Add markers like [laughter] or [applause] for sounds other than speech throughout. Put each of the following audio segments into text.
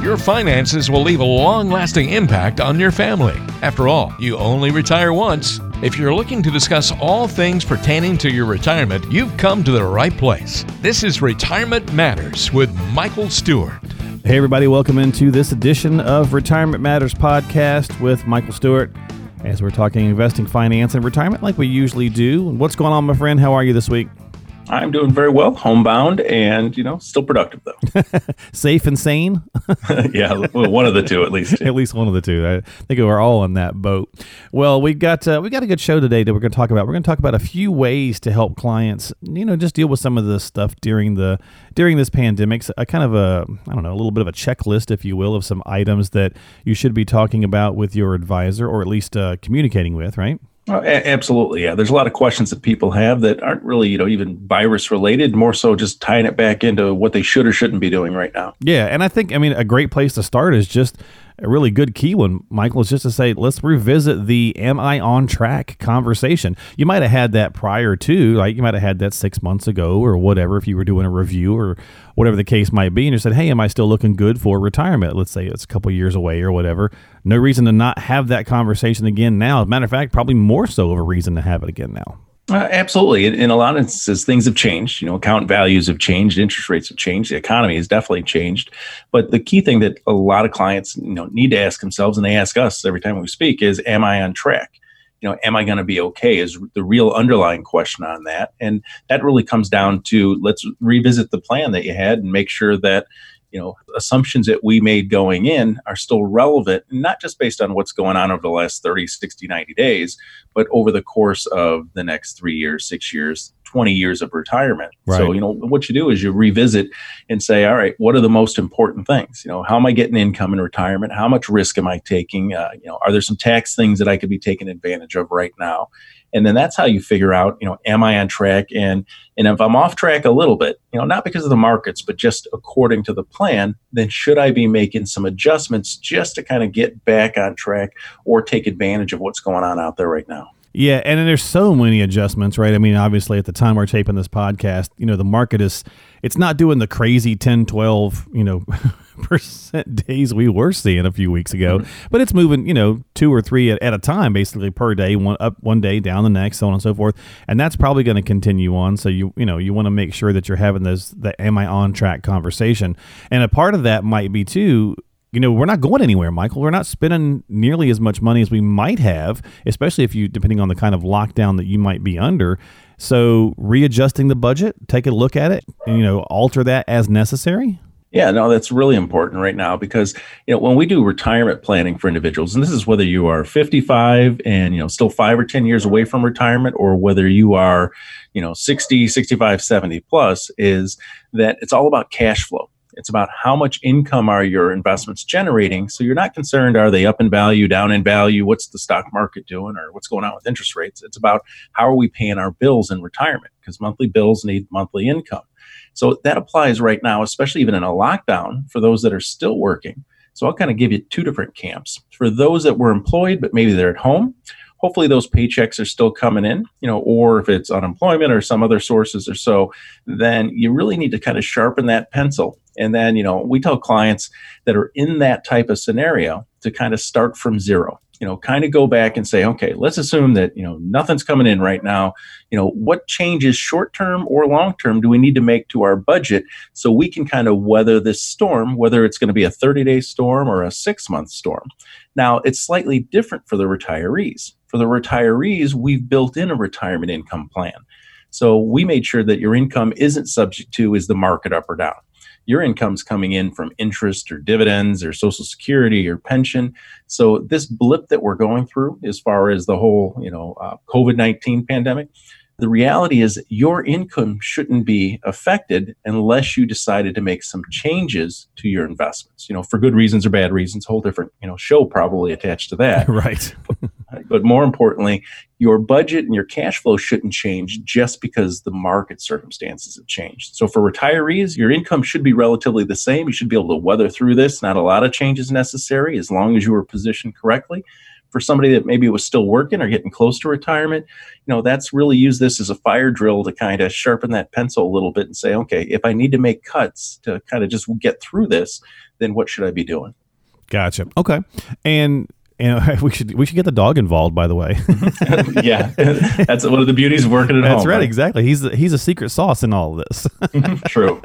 Your finances will leave a long lasting impact on your family. After all, you only retire once. If you're looking to discuss all things pertaining to your retirement, you've come to the right place. This is Retirement Matters with Michael Stewart. Hey, everybody, welcome into this edition of Retirement Matters podcast with Michael Stewart as we're talking investing, finance, and retirement like we usually do. What's going on, my friend? How are you this week? I'm doing very well, homebound, and you know, still productive though. [laughs] Safe and sane. [laughs] yeah, well, one of the two at least. [laughs] at least one of the two. I think we're all in that boat. Well, we've got uh, we got a good show today that we're going to talk about. We're going to talk about a few ways to help clients, you know, just deal with some of this stuff during the during this pandemic. A kind of a I don't know, a little bit of a checklist, if you will, of some items that you should be talking about with your advisor, or at least uh, communicating with, right? Oh, absolutely, yeah. There's a lot of questions that people have that aren't really, you know, even virus related. More so, just tying it back into what they should or shouldn't be doing right now. Yeah, and I think, I mean, a great place to start is just a really good key one, Michael, is just to say, let's revisit the am I on track conversation. You might have had that prior to, like you might have had that six months ago or whatever, if you were doing a review or whatever the case might be, and you said, hey, am I still looking good for retirement? Let's say it's a couple years away or whatever. No reason to not have that conversation again now. As a matter of fact, probably more so of a reason to have it again now. Uh, absolutely. In, in, a lot of instances, things have changed. You know, account values have changed, interest rates have changed, the economy has definitely changed. But the key thing that a lot of clients, you know, need to ask themselves, and they ask us every time we speak, is, "Am I on track? You know, am I going to be okay?" Is the real underlying question on that, and that really comes down to let's revisit the plan that you had and make sure that you know assumptions that we made going in are still relevant not just based on what's going on over the last 30 60 90 days but over the course of the next three years six years 20 years of retirement. Right. so you know what you do is you revisit and say all right what are the most important things? You know how am i getting income in retirement? How much risk am i taking? Uh, you know are there some tax things that i could be taking advantage of right now? And then that's how you figure out you know am i on track? And and if i'm off track a little bit you know not because of the markets but just according to the plan then should i be making some adjustments just to kind of get back on track or take advantage of what's going on out there right now yeah, and there's so many adjustments, right? I mean, obviously at the time we're taping this podcast, you know, the market is it's not doing the crazy 10, 12, you know, [laughs] percent days we were seeing a few weeks ago, mm-hmm. but it's moving, you know, two or three at, at, a time basically per day, one up one day, down the next, so on and so forth. And that's probably going to continue on. So you you know, you want to make sure that you're having this the am I on track conversation. And a part of that might be too you know, we're not going anywhere, Michael. We're not spending nearly as much money as we might have, especially if you, depending on the kind of lockdown that you might be under. So, readjusting the budget, take a look at it, and, you know, alter that as necessary. Yeah, no, that's really important right now because you know when we do retirement planning for individuals, and this is whether you are 55 and you know still five or 10 years away from retirement, or whether you are, you know, 60, 65, 70 plus, is that it's all about cash flow. It's about how much income are your investments generating. So you're not concerned, are they up in value, down in value? What's the stock market doing or what's going on with interest rates? It's about how are we paying our bills in retirement because monthly bills need monthly income. So that applies right now, especially even in a lockdown for those that are still working. So I'll kind of give you two different camps. For those that were employed, but maybe they're at home, hopefully those paychecks are still coming in, you know, or if it's unemployment or some other sources or so, then you really need to kind of sharpen that pencil. And then, you know, we tell clients that are in that type of scenario to kind of start from zero you know kind of go back and say okay let's assume that you know nothing's coming in right now. You know what changes short term or long term do we need to make to our budget so we can kind of weather this storm whether it's going to be a 30 day storm or a 6 month storm? Now it's slightly different for the retirees. For the retirees we've built in a retirement income plan. So we made sure that your income isn't subject to is the market up or down your income's coming in from interest or dividends or social security or pension. So this blip that we're going through as far as the whole you know uh, covid-19 pandemic the reality is your income shouldn't be affected unless you decided to make some changes to your investments you know for good reasons or bad reasons whole different you know show probably attached to that. [laughs] Right [laughs] but more importantly your budget and your cash flow shouldn't change just because the market circumstances have changed so for retirees your income should be relatively the same you should be able to weather through this not a lot of changes necessary as long as you are positioned correctly for somebody that maybe was still working or getting close to retirement, you know, that's really use this as a fire drill to kind of sharpen that pencil a little bit and say, okay, if I need to make cuts to kind of just get through this, then what should I be doing? Gotcha. Okay. And and [laughs] we should we should get the dog involved. By the way, [laughs] yeah, [laughs] that's one of the beauties of working at that's home. right, right, exactly. He's he's a secret sauce in all of this. True.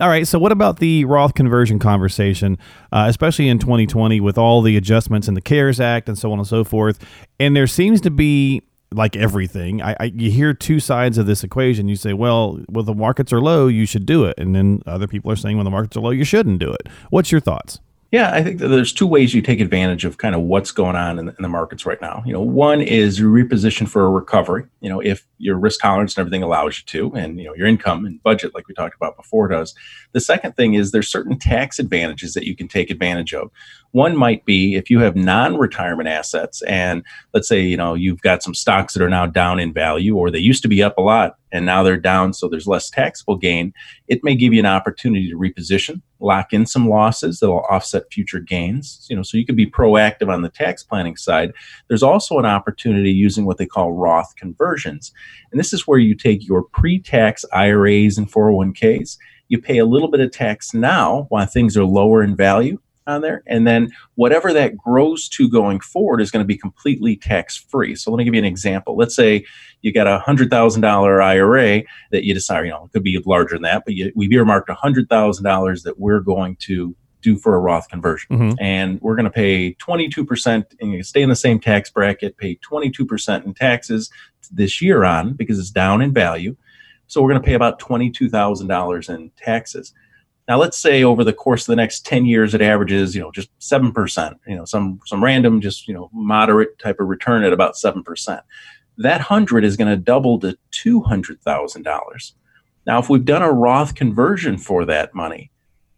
all right. So, what about the Roth conversion conversation, uh, especially in 2020 with all the adjustments in the CARES Act and so on and so forth? And there seems to be like everything, I, I, you hear two sides of this equation. You say, well, well, the markets are low, you should do it, and then other people are saying, when the markets are low, you shouldn't do it. What's your thoughts? Yeah, I think there's two ways you take advantage of kind of what's going on in the, in the, markets right now. You know, one is reposition for a recovery. You know, if your risk tolerance and everything allows you to, and you know your income and budget, like we talked about before, does. The second thing is there's certain tax advantages that you can take advantage of. One might be if you have non-retirement assets, and let's say you know you've got some stocks that are now down in value, or they used to be up a lot and now they're down, so there's less taxable gain. It may give you an opportunity to reposition, lock in some losses that will offset future gains. You know, so you can be proactive on the tax planning side. There's also an opportunity using what they call Roth conversions, and this is where you take your pre-tax IRAs and 401ks. You pay a little bit of tax now while things are lower in value on there. And then whatever that grows to going forward is going to be completely tax free. So let me give you an example. Let's say you got a hundred thousand dollar IRA that you decide, you know, it could be larger than that, but you, we've earmarked a hundred thousand dollars that we're going to do for a Roth conversion. Mm-hmm. And we're going to pay 22% and you stay in the same tax bracket, pay 22% in taxes this year on because it's down in value. So we're going to pay about $22,000 in taxes. Now, let's say over the course of the next 10 years, it averages, you know, just 7%, you know, some, some random, just, you know, moderate type of return at about 7%. That 100 is going to double to $200,000. Now, if we've done a Roth conversion for that money,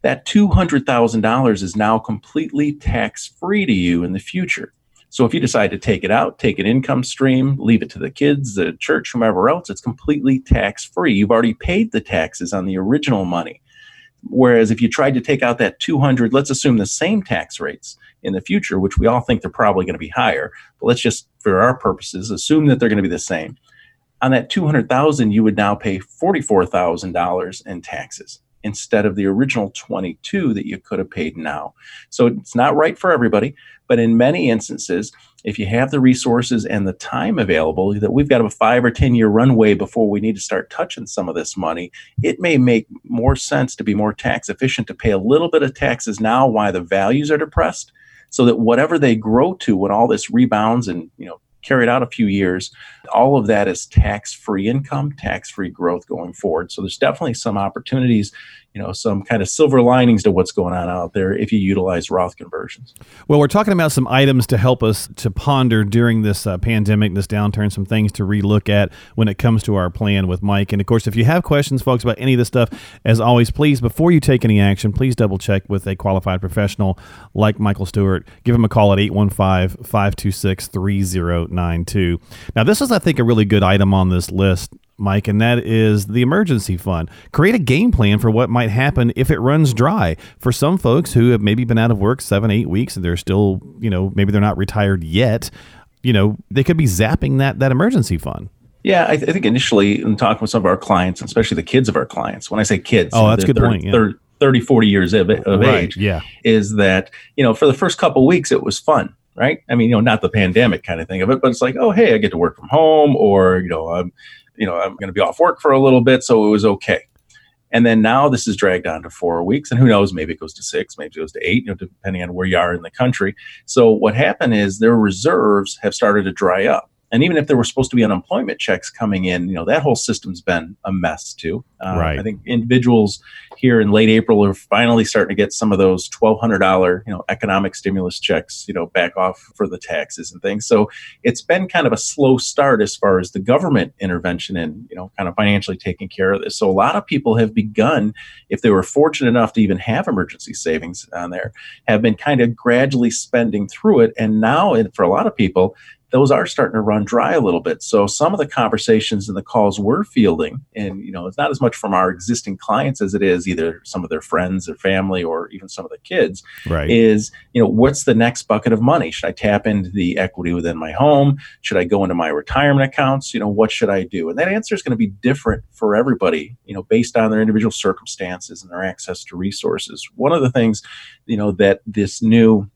that $200,000 is now completely tax free to you in the future. So if you decide to take it out, take an income stream, leave it to the kids, the church, whomever else, it's completely tax free. You've already paid the taxes on the original money. Whereas if you tried to take out that 200, let's assume the same tax rates in the future, which we all think they're probably going to be higher, but let's just, for our purposes, assume that they're going to be the same. On that 200,000, you would now pay $44,000 in taxes instead of the original 22 that you could have paid now. So it's not right for everybody, but in many instances, if you have the resources and the time available, that we've got a five or 10 year runway before we need to start touching some of this money, it may make more sense to be more tax efficient to pay a little bit of taxes now while the values are depressed so that whatever they grow to when all this rebounds and you know carried out a few years. All of that is tax free income, tax free growth going forward. So there's definitely some opportunities, you know, some kind of silver linings to what's going on out there if you utilize Roth conversions. Well, we're talking about some items to help us to ponder during this uh, pandemic, this downturn, some things to relook at when it comes to our plan with Mike. And of course, if you have questions, folks, about any of this stuff, as always, please, before you take any action, please double check with a qualified professional like Michael Stewart. Give him a call at 815 526 3092. Now, this is, I think, a really good item on this list, Mike, and that is the emergency fund. Create a game plan for what might happen if it runs dry. For some folks who have maybe been out of work seven, eight weeks and they're still, you know, maybe they're not retired yet, you know, they could be zapping that that emergency fund. Yeah, I, th- I think initially in talking with some of our clients, especially the kids of our clients, when I say kids, oh, that's a good 30, point. Yeah. 30, 40 years of, of right, age, yeah. is that, you know, for the first couple weeks, it was fun right? I mean, you know, not the pandemic kind of thing of it, but it's like, oh, hey, I get to work from home, or you know, I'm, you know, I'm going to be off work for a little bit, so it was okay. And then now this is dragged on to four weeks, and who knows, maybe it goes to six, maybe it goes to eight, you know, depending on where you are in the country. So what happened is their reserves have started to dry up. And even if there were supposed to be unemployment checks coming in, you know, that whole system's been a mess too. Um, right. I think individuals here in late April are finally starting to get some of those $1,200, you know, economic stimulus checks, you know, back off for the taxes and things. So it's been kind of a slow start as far as the government intervention and, you know, kind of financially taking care of this. So a lot of people have begun, if they were fortunate enough to even have emergency savings on there, have been kind of gradually spending through it. And now, for a lot of people, those are starting to run dry a little bit. So some of the conversations and the calls we're fielding, and you know, it's not as much from our existing clients as it is either some of their friends or family or even some of the kids. Right. Is you know, what's the next bucket of money? Should I tap into the equity within my home? Should I go into my retirement accounts? You know, what should I do? And that answer is going to be different for everybody. You know, based on their individual circumstances and their access to resources. One of the things, you know, that this new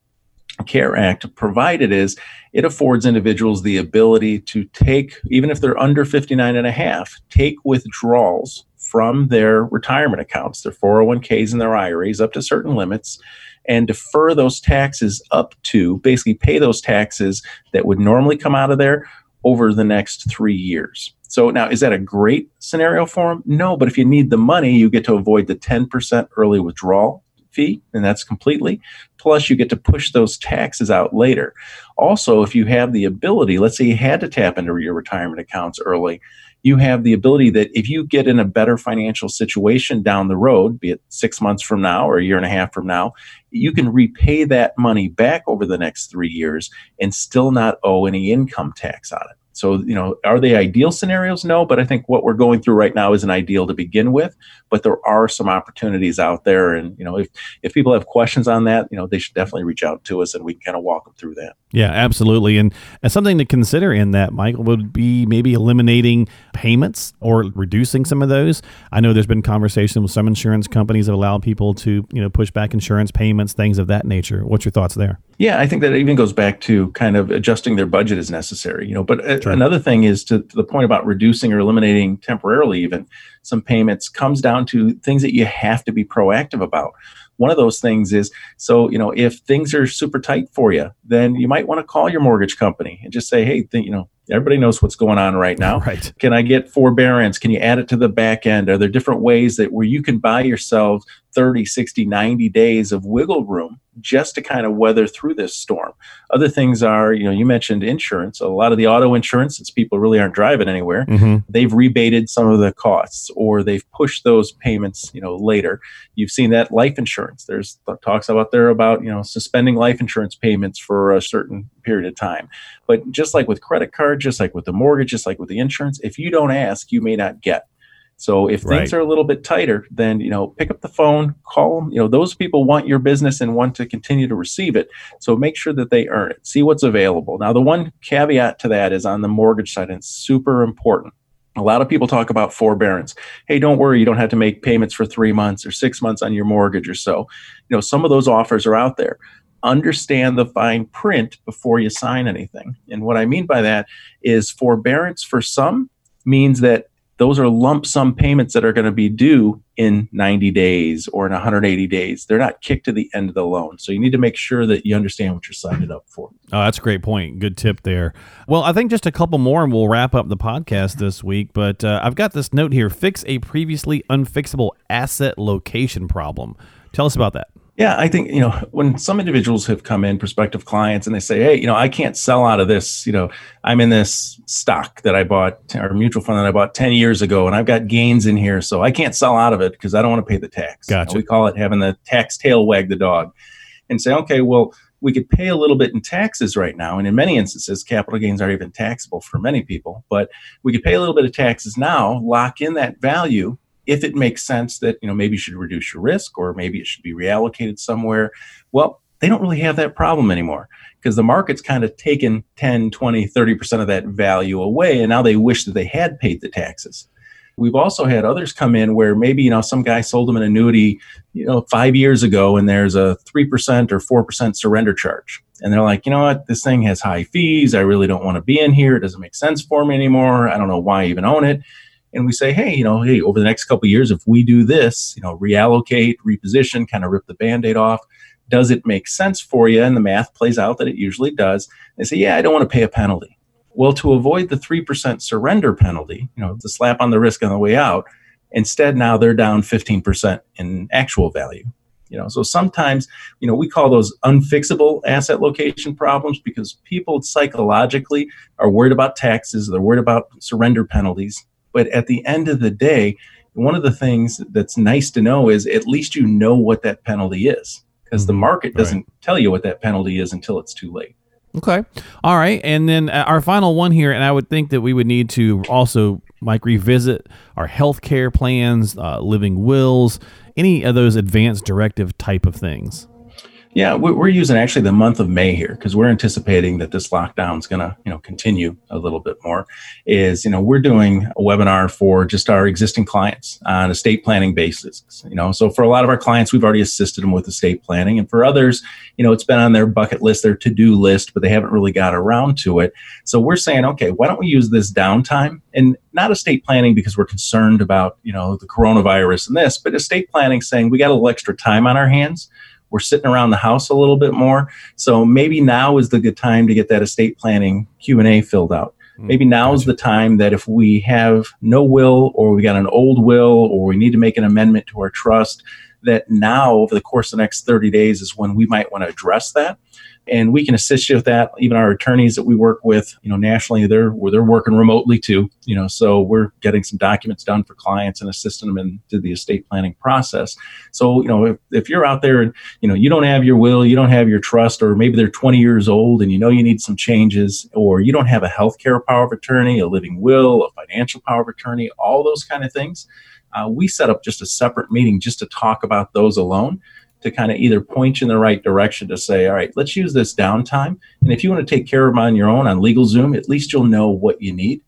CARE Act provided is it affords individuals the ability to take, even if they're under 59 and a half, take withdrawals from their retirement accounts, their 401ks and their IRAs up to certain limits, and defer those taxes up to basically pay those taxes that would normally come out of there over the next three years. So now, is that a great scenario for them? No, but if you need the money, you get to avoid the 10% early withdrawal fee, and that's completely. Plus, you get to push those taxes out later. Also, if you have the ability, let's say you had to tap into your retirement accounts early, you have the ability that if you get in a better financial situation down the road, be it six months from now or a year and a half from now, you can repay that money back over the next three years and still not owe any income tax on it. So, you know, are they ideal scenarios? No, but I think what we're going through right now isn't ideal to begin with. But there are some opportunities out there, and you know, if if people have questions on that, you know, they should definitely reach out to us, and we can kind of walk them through that. Yeah, absolutely. And, and something to consider in that, Michael, would be maybe eliminating payments or reducing some of those. I know there's been conversation with some insurance companies that allow people to, you know, push back insurance payments, things of that nature. What's your thoughts there? Yeah, I think that even goes back to kind of adjusting their budget as necessary. You know, but uh, sure. another thing is to, to the point about reducing or eliminating temporarily even some payments comes down to things that you have to be proactive about one of those things is so you know if things are super tight for you then you might want to call your mortgage company and just say hey th- you know everybody knows what's going on right now. [laughs] Right. Can i get forbearance? Can you add it to the back end? Are there different ways that where you can buy yourself 30 60 90 days of wiggle room just to kind of weather through this storm. Other things are, you know, you mentioned insurance. A lot of the auto insurance, since people really aren't driving anywhere, mm-hmm. they've rebated some of the costs or they've pushed those payments, you know, later. You've seen that life insurance. There's talks about there about, you know, suspending life insurance payments for a certain period of time. But just like with credit card, just like with the mortgage, just like with the insurance, if you don't ask, you may not get. So if things are a little bit tighter, then you know pick up the phone, call them. You know those people want your business and want to continue to receive it. So make sure that they earn it. See what's available. Now the one caveat to that is on the mortgage side, and it's super important. A lot of people talk about forbearance. Hey, don't worry, you don't have to make payments for three months or six months on your mortgage or so. You know some of those offers are out there understand the fine print before you sign anything. And what I mean by that is forbearance for some means that those are lump sum payments that are going to be due in 90 days or in 180 days. They're not kicked to the end of the loan. So you need to make sure that you understand what you're signing up for. Oh, that's a great point. Good tip there. Well, I think just a couple more and we'll wrap up the podcast this week. But uh, I've got this note here fix a previously unfixable asset location problem. Tell us about that. Yeah, I think, you know, when some individuals have come in, prospective clients, and they say, hey, you know, I can't sell out of this, you know, I'm in this stock that I bought or mutual fund that I bought 10 years ago, and I've got gains in here. So I can't sell out of it because I don't want to pay the tax. Gotcha. You know, we call it having the tax tail wag the dog and say, okay, well, we could pay a little bit in taxes right now. And in many instances, capital gains are even taxable for many people, but we could pay a little bit of taxes now, lock in that value if it makes sense that you know maybe you should reduce your risk or maybe it should be reallocated somewhere well they don't really have that problem anymore because the market's kind of taken 10 20 30% of that value away and now they wish that they had paid the taxes. We've also had others come in where maybe you know some guy sold them an annuity you know five years ago and there's a 3% or 4% surrender charge. And they're like you know what? This thing has high fees. I really don't want to be in here. It doesn't make sense for me anymore. I don't know why i even own it and we say, hey, you know, hey, over the next couple years, if we do this, you know, reallocate, reposition, kind of rip the band-aid off, does it make sense for you? And the math plays out that it usually does. They say, yeah, I don't want to pay a penalty. Well, to avoid the 3% surrender penalty, you know, the slap on the wrist on the way out, instead now they're down 15% in actual value. You know, so sometimes, you know, we call those unfixable asset location problems because people psychologically are worried about taxes, they're worried about surrender penalties, but at the end of the day, one of the things that's nice to know is at least you know what that penalty is because the mm-hmm. market doesn't right. tell you what that penalty is until it's too late. Okay. All right. And then uh, our final one here, and I would think that we would need to also, Mike, revisit our health care plans, uh, living wills, any of those advanced directive type of things. Yeah, we're using actually the month of May here because we're anticipating that this lockdown is going to, you know, continue a little bit more. Is you know we're doing a webinar for just our existing clients on estate planning basis. You know, so for a lot of our clients, we've already assisted them with estate planning, and for others, you know, it's been on their bucket list, their to-do list, but they haven't really got around to it. So we're saying, okay, why don't we use this downtime and not estate planning because we're concerned about you know the coronavirus and this, but estate planning saying we got a little extra time on our hands we're sitting around the house a little bit more. So maybe now is the good time to get that estate planning Q and A filled out. Hmm, maybe now is the time that if we have no will or we got an old will or we need to make an amendment to our trust, that now over the course of the next 30 days is when we might want to address that and we can assist you with that. Even our attorneys that we work with, you know, nationally, they're they're working remotely too. You know, so we're getting some documents done for clients and assisting them into the estate planning process. So, you know, if, if you're out there and you know you don't have your will, you don't have your trust, or maybe they're 20 years old and you know you need some changes, or you don't have a healthcare power of attorney, a living will, a financial power of attorney, all those kind of things. Uh, we set up just a separate meeting just to talk about those alone to kind of either point you in the right direction to say, all right, let's use this downtime. And if you want to take care of them on your own on LegalZoom, at least you'll know what you need.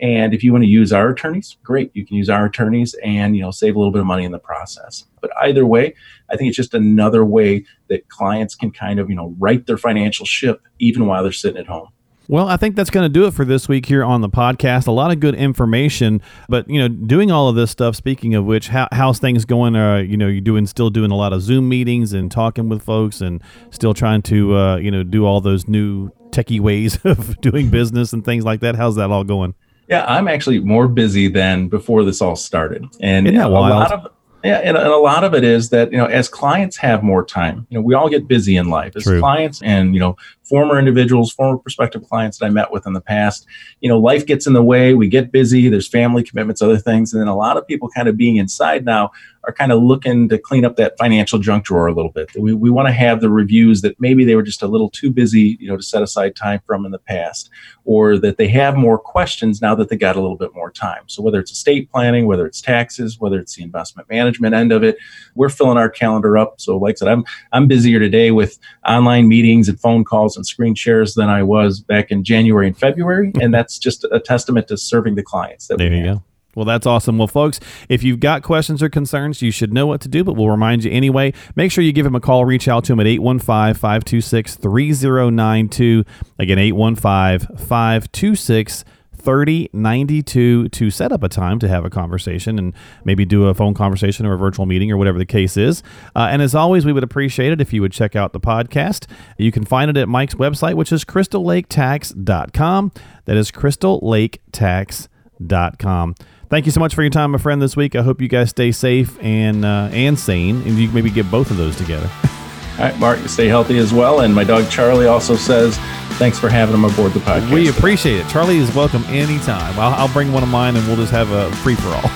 And if you want to use our attorneys, great, you can use our attorneys and you know save a little bit of money in the process. But either way, I think it's just another way that clients can kind of you know right their financial ship even while they're sitting at home. Well, I think that's going to do it for this week here on the podcast. A lot of good information, but you know, doing all of this stuff. Speaking of which, how, how's things going? Uh, you know, you're doing still doing a lot of Zoom meetings and talking with folks, and still trying to uh, you know do all those new techie ways [laughs] of doing business and things like that. How's that all going? Yeah, I'm actually more busy than before this all started, and a wild? lot of yeah, and, and, a lot of it is that you know, as clients have more time, you know, we all get busy in life as True. clients, and you know, former individuals, former prospective clients that I met with in the past. You know, life gets in the way. We get busy. There's family commitments, other things, and then a lot of people kind of being inside now are kind of looking to clean up that financial junk drawer a little bit. We, we want to have the reviews that maybe they were just a little too busy, you know, to set aside time from in the past, or that they have more questions now that they got a little bit more time. So whether it's estate planning, whether it's taxes, whether it's the investment management end of it, we're filling our calendar up. So like I said, I'm I'm busier today with online meetings and phone calls and screen shares than I was back in January and February, and that's just a testament to serving the clients. That there we you have. go. Well, that's awesome. Well, folks, if you've got questions or concerns, you should know what to do, but we'll remind you anyway. Make sure you give him a call. Reach out to him at 815 526 3092. Again, 815 526 3092 to set up a time to have a conversation and maybe do a phone conversation or a virtual meeting or whatever the case is. Uh, and as always, we would appreciate it if you would check out the podcast. You can find it at Mike's website, which is crystallaketax.com. That is crystallaketax.com. Thank you so much for your time, my friend, this week. I hope you guys stay safe and uh, and sane, and you maybe get both of those together. [laughs] All right, Mark, stay healthy as well. And my dog Charlie also says thanks for having him aboard the podcast. We appreciate it. Charlie is welcome anytime. I'll, I'll bring one of mine, and we'll just have a free for all. [laughs]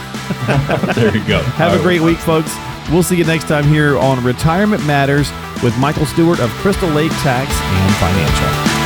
[laughs] there you go. Have All a great right. week, folks. We'll see you next time here on Retirement Matters with Michael Stewart of Crystal Lake Tax and Financial.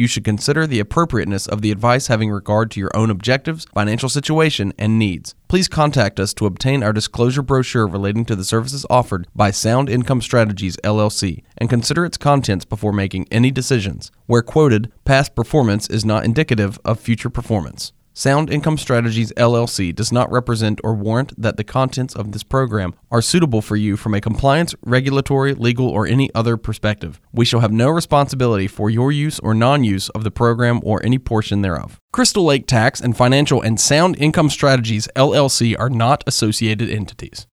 you should consider the appropriateness of the advice having regard to your own objectives, financial situation, and needs. Please contact us to obtain our disclosure brochure relating to the services offered by Sound Income Strategies LLC and consider its contents before making any decisions. Where quoted, past performance is not indicative of future performance. Sound Income Strategies LLC does not represent or warrant that the contents of this program are suitable for you from a compliance, regulatory, legal, or any other perspective. We shall have no responsibility for your use or non use of the program or any portion thereof. Crystal Lake Tax and Financial and Sound Income Strategies LLC are not associated entities.